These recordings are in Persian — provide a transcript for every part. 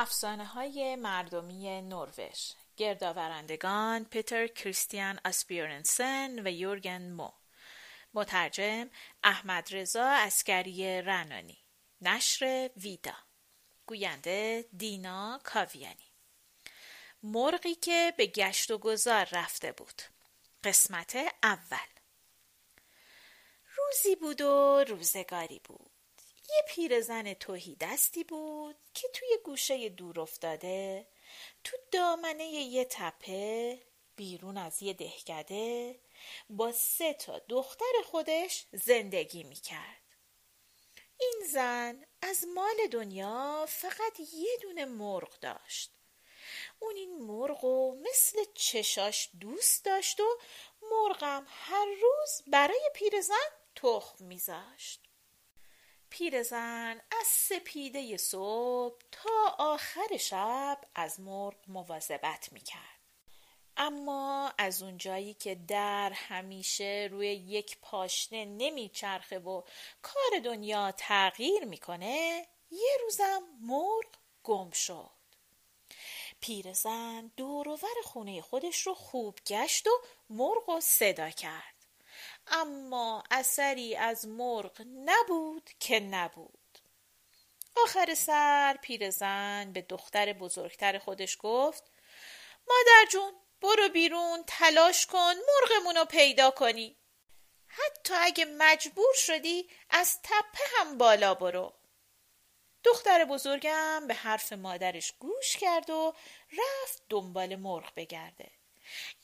افسانه های مردمی نروژ. گردآورندگان پیتر کریستیان آسبیورنسن و یورگن مو. مترجم احمد رضا اسکری رنانی. نشر ویدا. گوینده دینا کاویانی. مرغی که به گشت و گذار رفته بود. قسمت اول. روزی بود و روزگاری بود. یه پیرزن توهی دستی بود که توی گوشه دور افتاده تو دامنه یه تپه بیرون از یه دهکده با سه تا دختر خودش زندگی می‌کرد. این زن از مال دنیا فقط یه دونه مرغ داشت. اون این مرغ و مثل چشاش دوست داشت و مرغم هر روز برای پیرزن تخم میذاشت. پیرزن از سپیده صبح تا آخر شب از مرغ مواظبت می‌کرد. اما از اونجایی که در همیشه روی یک پاشنه نمیچرخه و کار دنیا تغییر می‌کنه یه روزم مرغ گم شد. پیرزن دوروور خونه خودش رو خوب گشت و مرغ و صدا کرد. اما اثری از مرغ نبود که نبود. آخر سر پیرزن به دختر بزرگتر خودش گفت مادر جون برو بیرون تلاش کن مرغمونو پیدا کنی. حتی اگه مجبور شدی از تپه هم بالا برو. دختر بزرگم به حرف مادرش گوش کرد و رفت دنبال مرغ بگرده.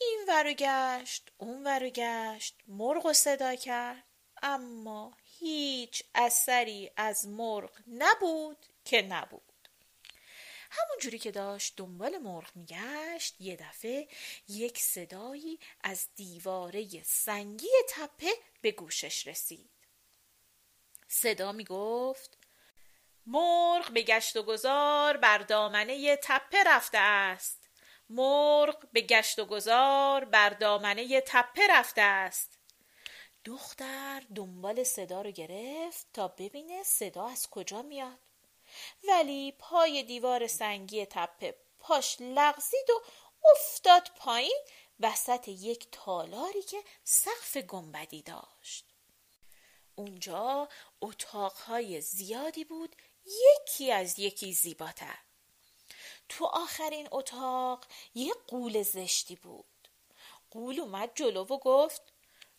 این ورو گشت اون ورو گشت مرغ و صدا کرد. اما هیچ اثری از مرغ نبود که نبود. همون جوری که داشت دنبال مرغ میگشت یه دفعه یک صدایی از دیواره سنگی تپه به گوشش رسید. صدا می‌گفت مرغ به گشت و گذار بر دامنه تپه رفته است. مرغ به گشت و گذار بر دامنه تپه رفته است. دختر دنبال صدا رو گرفت تا ببینه صدا از کجا میاد. ولی پای دیوار سنگی تپه پاش لغزید و افتاد پایین وسط یک تالاری که سقف گنبدی داشت. اونجا اتاقهای زیادی بود یکی از یکی زیباتر. تو آخرین اتاق یه قول زشتی بود. قول اومد جلو و گفت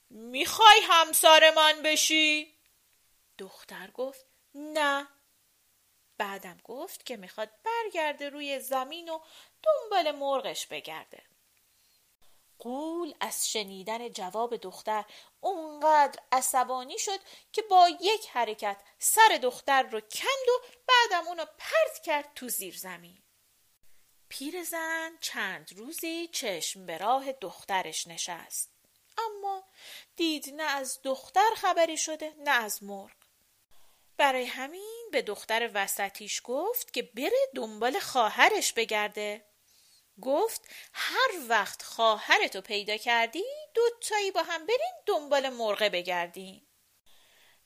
می‌خوای همسر من بشی؟ دختر گفت نه. بعدم گفت که می‌خواد برگرده روی زمین و دنبال مرغش بگرده. قول از شنیدن جواب دختر اونقدر عصبانی شد که با یک حرکت سر دختر رو کند و بعدم اونو پرت کرد تو زیر زمین. پیرزن چند روزی چشم به راه دخترش نشست. اما دید نه از دختر خبری شده نه از مرغ. برای همین به دختر وسطیش گفت که بره دنبال خواهرش بگرده. گفت هر وقت خواهرتو پیدا کردی دوتایی با هم برین دنبال مرغه بگردین.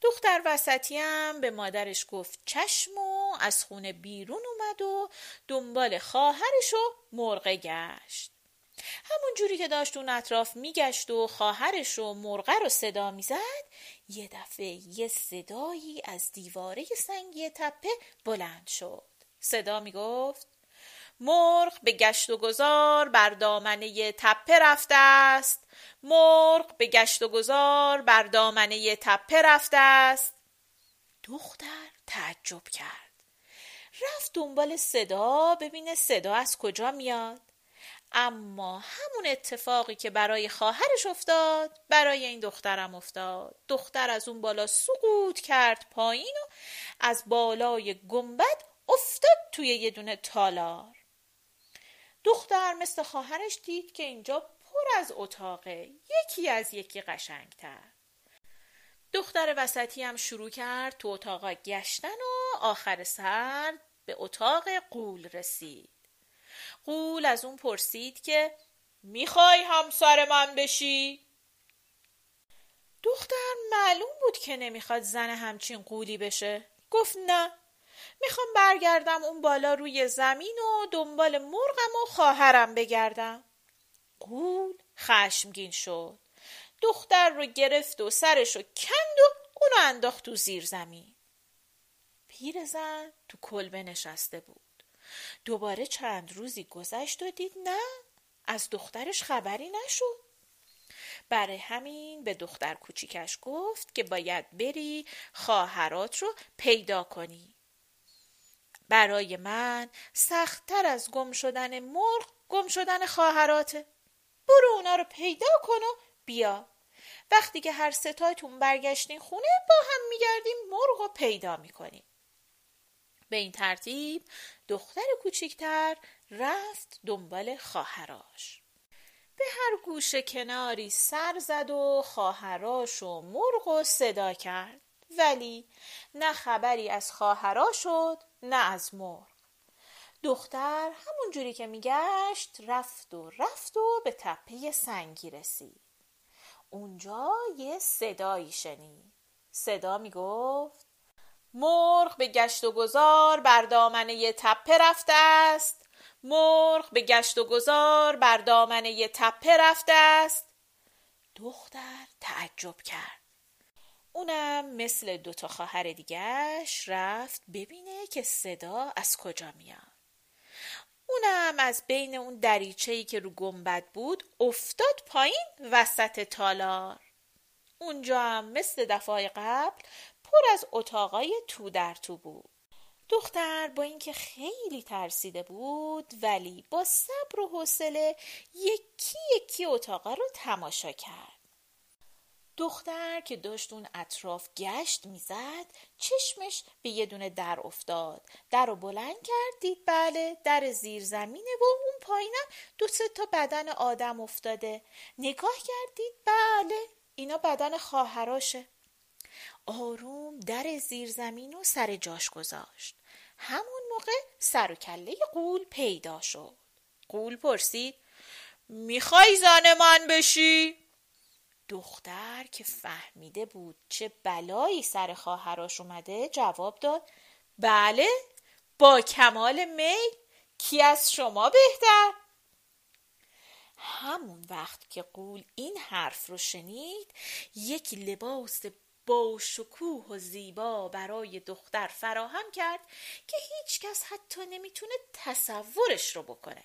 دختر وسطی هم به مادرش گفت چشم و از خونه بیرون اومد و دنبال خواهرش و مرغه گشت. همون جوری که داشت اون اطراف میگشت و خواهرش و مرغه رو صدا می‌زد یه دفعه یه صدایی از دیواره سنگی تپه بلند شد. صدا می‌گفت مرغ به گشت و گذار بر دامنه تپه رفته است. مرغ به گشت و گذار بر دامنه تپه رفته است. دختر تعجب کرد. رفت دنبال صدا ببینه صدا از کجا میاد. اما همون اتفاقی که برای خواهرش افتاد برای این دخترم افتاد. دختر از اون بالا سقوط کرد پایین و از بالای گنبد افتاد توی یه دونه تالار. دختر مثل خواهرش دید که اینجا پر از اتاقه. یکی از یکی قشنگتر. دختر وسطی هم شروع کرد تو اتاقا گشتن و آخر سر به اتاق قول رسید. قول از اون پرسید که می‌خوای همسر من بشی؟ دختر معلوم بود که نمی‌خواد زن همچین قولی بشه. گفت نه. می‌خوام برگردم اون بالا روی زمین و دنبال مرغم و خواهرم بگردم. قول خشمگین شد. دختر رو گرفت و سرش رو کند و اونو انداخت تو زیر زمین. پیرزن تو کلبه نشسته بود. دوباره چند روزی گذشت و دید نه از دخترش خبری نشد. برای همین به دختر کوچیکش گفت که باید بری خواهرات رو پیدا کنی. برای من سختتر از گم شدن مرغ گم شدن خواهراته. برو اونا رو پیدا کن و بیا. وقتی که هر ستایتون برگشتین خونه با هم میگردیم مرغ رو پیدا می‌کنیم. به این ترتیب دختر کوچیکتر رفت دنبال خواهراش. به هر گوشه کناری سر زد و خواهراش و مرغ و صدا کرد. ولی نه خبری از خواهرا شد نه از مرغ. دختر همون جوری که میگشت رفت و رفت و به تپه سنگی رسید. اونجا یه صدایی شنید. صدا می‌گفت مرغ به گشت و گذار بر دامنه تپه رفته است. مرغ به گشت و گذار بر دامنه تپه رفته است. دختر تعجب کرد. اونم مثل دوتا خواهر دیگهش رفت ببینه که صدا از کجا میاد. اونم از بین اون دریچه‌ای که رو گنبد بود افتاد پایین وسط تالار. اونجا هم مثل دفعه قبل پر از اتاقای تو در تو بود. دختر با اینکه خیلی ترسیده بود ولی با صبر و حوصله یکی یکی اتاقا رو تماشا کرد. دختر که داشت اون اطراف گشت می‌زد چشمش به یه دونه در افتاد. در رو بلند کرد دید بله در زیر زمینه و اون پایینم دو سه تا بدن آدم افتاده. نگاه کرد دید بله اینا بدن خواهراشه آروم در زیر زمین و سر جاش گذاشت. همون موقع سر و کله قول پیدا شد. قول پرسید می‌خوای زن من بشی؟ دختر که فهمیده بود چه بلایی سر خواهراش اومده جواب داد بله با کمال میل کی از شما بهتر؟ همون وقت که قول این حرف رو شنید یک لباس با شکوه و زیبا برای دختر فراهم کرد که هیچکس حتی نمی‌تونه تصورش رو بکنه.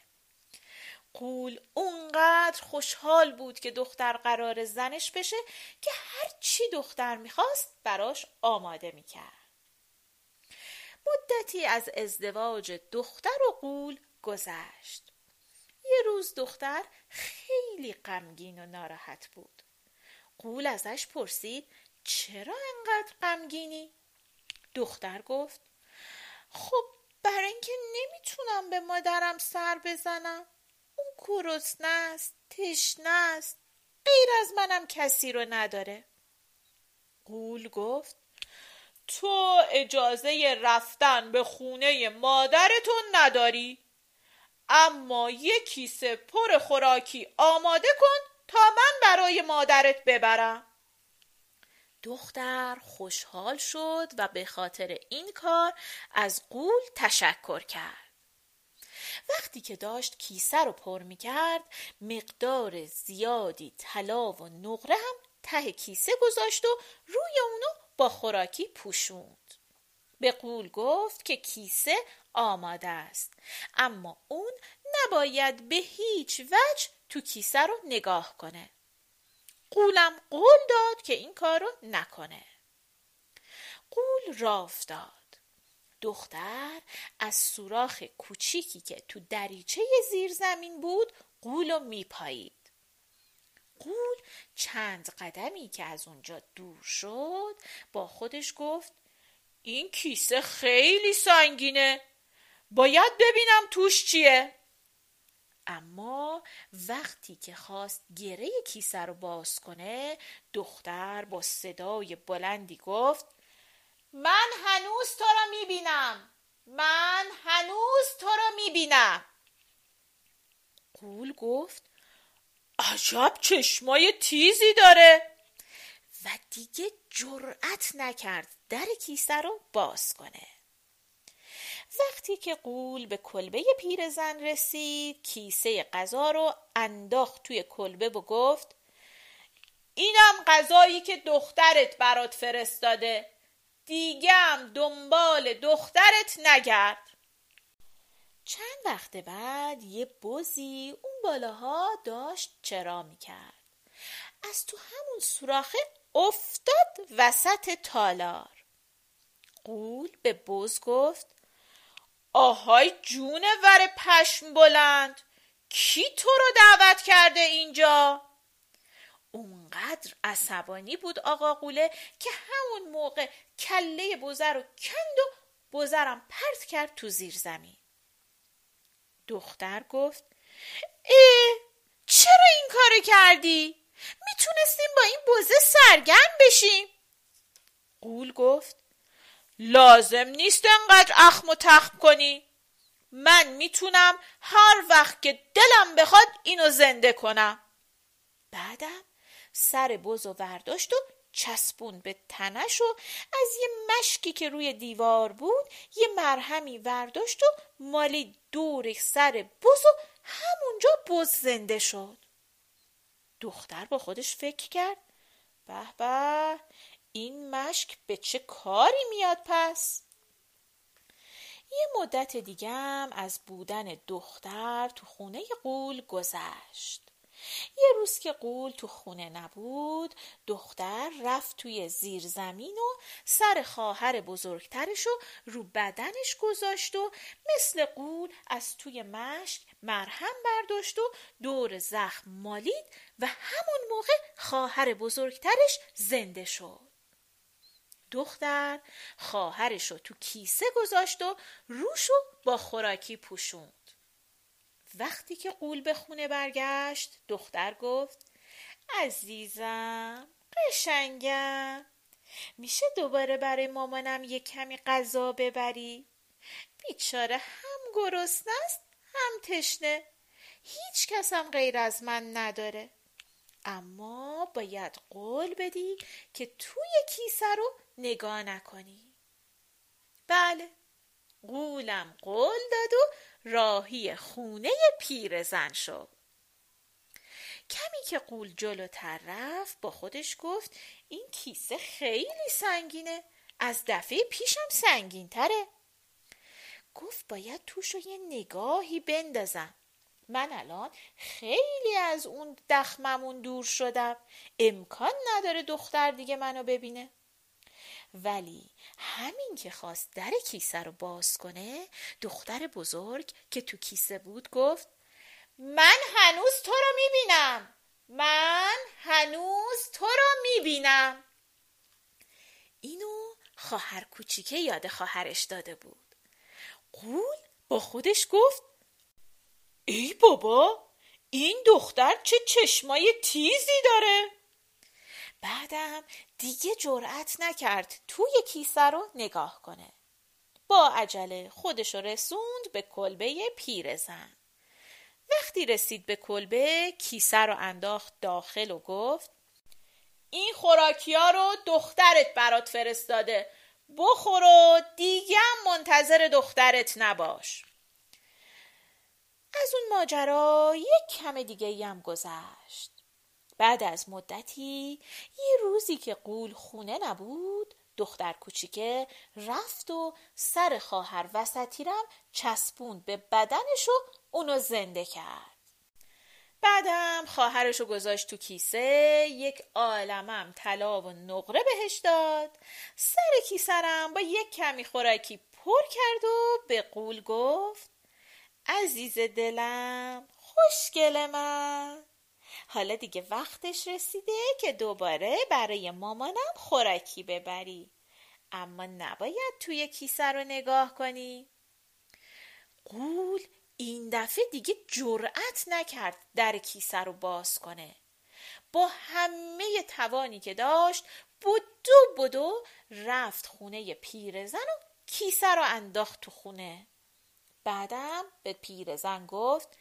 قول اونقدر خوشحال بود که دختر قرار زنش بشه که هر چی دختر می‌خواست براش آماده می‌کرد. مدتی از ازدواج دختر و قول گذشت. یه روز دختر خیلی غمگین و ناراحت بود. قول ازش پرسید چرا انقدر غمگینی؟ دختر گفت خب برای اینکه نمی‌تونم به مادرم سر بزنم. گرسنه است تشنه است غیر از منم کسی رو نداره. قول گفت تو اجازه رفتن به خونه مادرتون نداری. اما یک کیسه پر خوراکی آماده کن تا من برای مادرت ببرم. دختر خوشحال شد و به خاطر این کار از قول تشکر کرد. وقتی که داشت کیسه رو پر می کرد مقدار زیادی طلا و نقره هم ته کیسه گذاشت و روی اونو با خوراکی پوشوند. به قول گفت که کیسه آماده است. اما اون نباید به هیچ وجه تو کیسه رو نگاه کنه. قولم قول داد که این کار رو نکنه. قول راف داد. دختر از سوراخ کوچیکی که تو دریچه زیر زمین بود قول رو میپایید. قول چند قدمی که از اونجا دور شد با خودش گفت این کیسه خیلی سنگینه باید ببینم توش چیه. اما وقتی که خواست گره کیسه رو باز کنه دختر با صدای بلندی گفت من هنوز تو را می‌بینم. من هنوز تو را می‌بینم. قول گفت عجب چشمای تیزی داره. و دیگه جرأت نکرد در کیسه رو باز کنه. وقتی که قول به کلبه پیرزن رسید کیسه غذا رو انداخت توی کلبه و گفت اینم غذایی که دخترت برات فرستاده. دیگم دنبال دخترت نگرد. چند وقت بعد یه بزی اون بالاها داشت چرا می‌کرد. از تو همون سوراخه افتاد وسط تالار. قول به بز گفت آهای جون ور پشم بلند کی تو رو دعوت کرده اینجا؟ اونقدر عصبانی بود آقا قوله که همون موقع کله بزر رو کند و بزرم پرت کرد تو زیر زمین. دختر گفت ای چرا این کارو کردی؟ می‌تونستیم با این بزه سرگرم بشیم. قول گفت لازم نیست انقدر اخم و تخم کنی. من می‌تونم هر وقت که دلم بخواد اینو زنده کنم. بعدم سر بز و ورداشت و چسبون به تنش و از یه مشکی که روی دیوار بود یه مرهمی ورداشت و مالی دور سر بز و همونجا بز زنده شد. دختر با خودش فکر کرد. به به این مشک به چه کاری میاد پس؟ یه مدت دیگم از بودن دختر تو خونه قول گذشت. یه روز که قول تو خونه نبود دختر رفت توی زیر زمین و سر خواهر بزرگترش رو رو بدنش گذاشت و مثل قول از توی مشک مرهم برداشت و دور زخم مالید و همون موقع خواهر بزرگترش زنده شد. دختر خواهرش رو تو کیسه گذاشت و روشو با خوراکی پوشوند. وقتی که قول به خونه برگشت دختر گفت عزیزم قشنگم. میشه دوباره برای مامانم یه کمی غذا ببری؟ بیچاره هم گرسنه است هم تشنه. هیچ کسم غیر از من نداره. اما باید قول بدی که توی کیسه رو نگاه نکنی. بله. قولم قول داد و راهی خونه پیرزن شد. کمی که قول جلوتر رفت با خودش گفت این کیسه خیلی سنگینه. از دفعه پیشم سنگین تره گفت باید توش رو یه نگاهی بندازم. من الان خیلی از اون دخممون دور شدم. امکان نداره دختر دیگه منو ببینه. ولی همین که خواست در کیسه رو باز کنه دختر بزرگ که تو کیسه بود گفت من هنوز تو رو می‌بینم من هنوز تو رو می‌بینم. اینو خواهر کوچیکه یاد خواهرش داده بود. قول با خودش گفت ای بابا این دختر چه چشمای تیزی داره! بعدم دیگه جرأت نکرد توی کیسه رو نگاه کنه. با عجله خودش رسوند به کلبه پیرزن وقتی رسید به کلبه کیسه رو انداخت داخل و گفت این خوراکی ها رو دخترت برات فرستاده. بخور و دیگه منتظر دخترت نباش. از اون ماجرا یک کم دیگه هم گذشت. بعد از مدتی یه روزی که قول خونه نبود دختر کوچیکه رفت و سر خواهر وسطیرم چسبوند به بدنش و اونو زنده کرد. بعدم خواهرشو گذاشت تو کیسه یک عالمم طلا و نقره بهش داد. سر کیسرم با یک کمی خوراکی پر کرد و به قول گفت عزیز دلم خوشگل من. حالا دیگه وقتش رسیده که دوباره برای مامانم خوراکی ببری. اما نباید توی کیسه رو نگاه کنی. قول این دفعه دیگه جرأت نکرد در کیسه رو باز کنه. با همه توانی که داشت بدو بدو رفت خونه پیرزن و کیسه رو انداخت تو خونه. بعدم به پیرزن گفت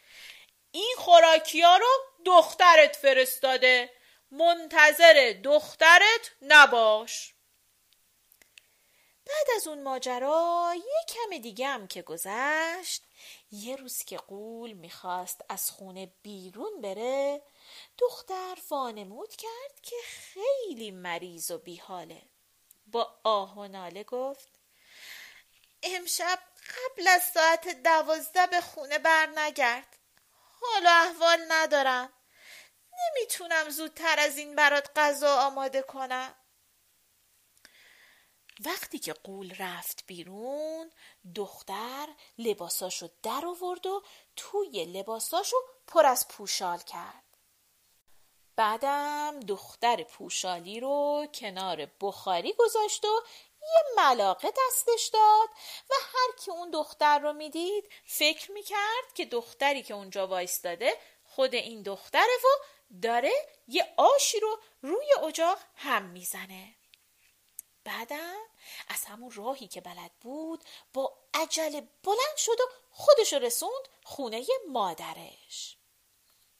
این خوراکی ها رو دخترت فرستاده. منتظر دخترت نباش. بعد از اون ماجرا یه کم دیگه هم که گذشت یه روز که قول می‌خواست از خونه بیرون بره دختر وانمود کرد که خیلی مریض و بیحاله. با آه و ناله گفت امشب قبل از ساعت دوازده به خونه بر نگرد حال و احوال ندارم. نمی‌تونم زودتر از این برات غذا آماده کنم. وقتی که قول رفت بیرون دختر لباساشو در آورد و توی لباساشو پر از پوشال کرد. بعدم دختر پوشالی رو کنار بخاری گذاشت و یه ملاقه دستش داد و هر کی اون دختر رو می‌دید فکر می‌کرد که دختری که اونجا وایستاده خود این دختره و داره یه آشی رو روی اجاق هم می‌زنه. بعدم از همون راهی که بلد بود با عجله بلند شد و خودش رسوند خونه مادرش.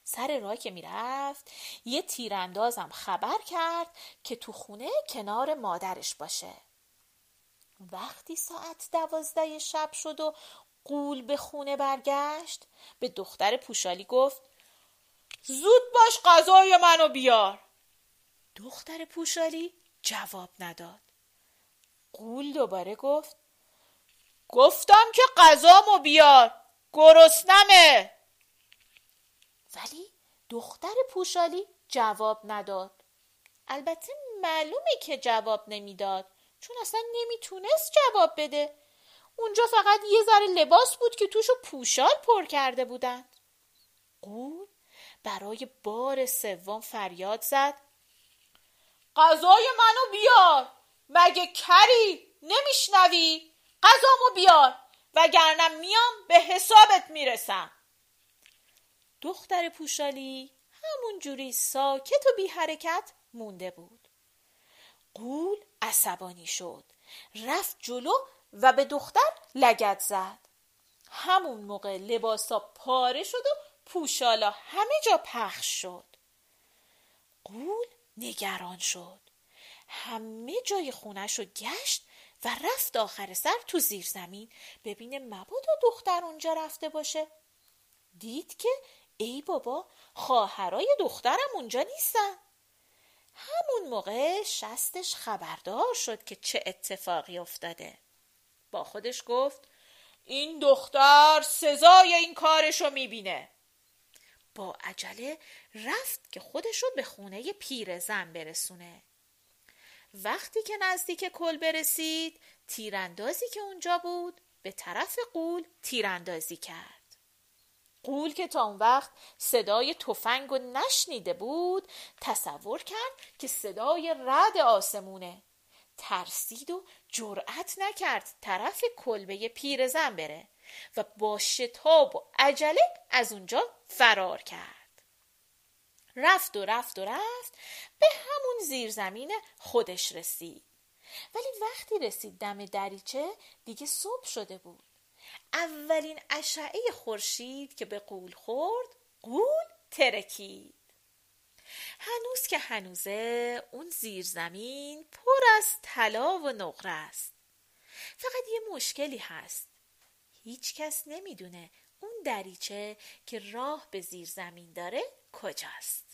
سر راه که می‌رفت یه تیراندازم خبر کرد که تو خونه کنار مادرش باشه. وقتی ساعت دوازده شب شد و قول به خونه برگشت به دختر پوشالی گفت زود باش غذای منو بیار. دختر پوشالی جواب نداد. قول دوباره گفت گفتم که غذامو بیار گرسنمه. ولی دختر پوشالی جواب نداد. البته معلومه که جواب نمی‌داد. چون اصلا نمی‌تونست جواب بده. اونجا فقط یه ذره لباس بود که توشو پوشال پر کرده بودند. قول برای بار سوم فریاد زد. غذای منو بیار. مگه کری نمیشنوی؟ غذامو بیار. وگرنه میام به حسابت می‌رسم. دختر پوشالی همون جوری ساکت و بی حرکت مونده بود. قول عصبانی شد. رفت جلو و به دختر لگت زد. همون موقع لباسا پاره شد و پوشالا همه جا پخش شد. قول نگران شد. همه جای خونش رو گشت و رفت آخر سر تو زیر زمین. ببینه مبادا دختر اونجا رفته باشه. دید که ای بابا خواهرای دخترم اونجا نیستن. همون موقع شستش خبردار شد که چه اتفاقی افتاده. با خودش گفت این دختر سزای این کارشو می‌بینه. با عجله رفت که خودشو به خونه پیر زن برسونه. وقتی که نزدیک کل برسید تیراندازی که اونجا بود به طرف قول تیراندازی کرد. قول که تا اون وقت صدای تفنگ و نشنیده بود تصور کرد که صدای رد آسمونه. ترسید و جرأت نکرد طرف کلبه پیرزن بره و با شتاب و عجله از اونجا فرار کرد. رفت و رفت و رفت به همون زیرزمین خودش رسید. ولی وقتی رسید دم دریچه دیگه صبح شده بود. اولین اشعه خورشید که به قول خورد قول ترکید. هنوز که هنوزه اون زیرزمین پر از طلا و نقره است. فقط یه مشکلی هست. هیچ کس نمی‌دونه اون دریچه که راه به زیر زمین داره کجاست.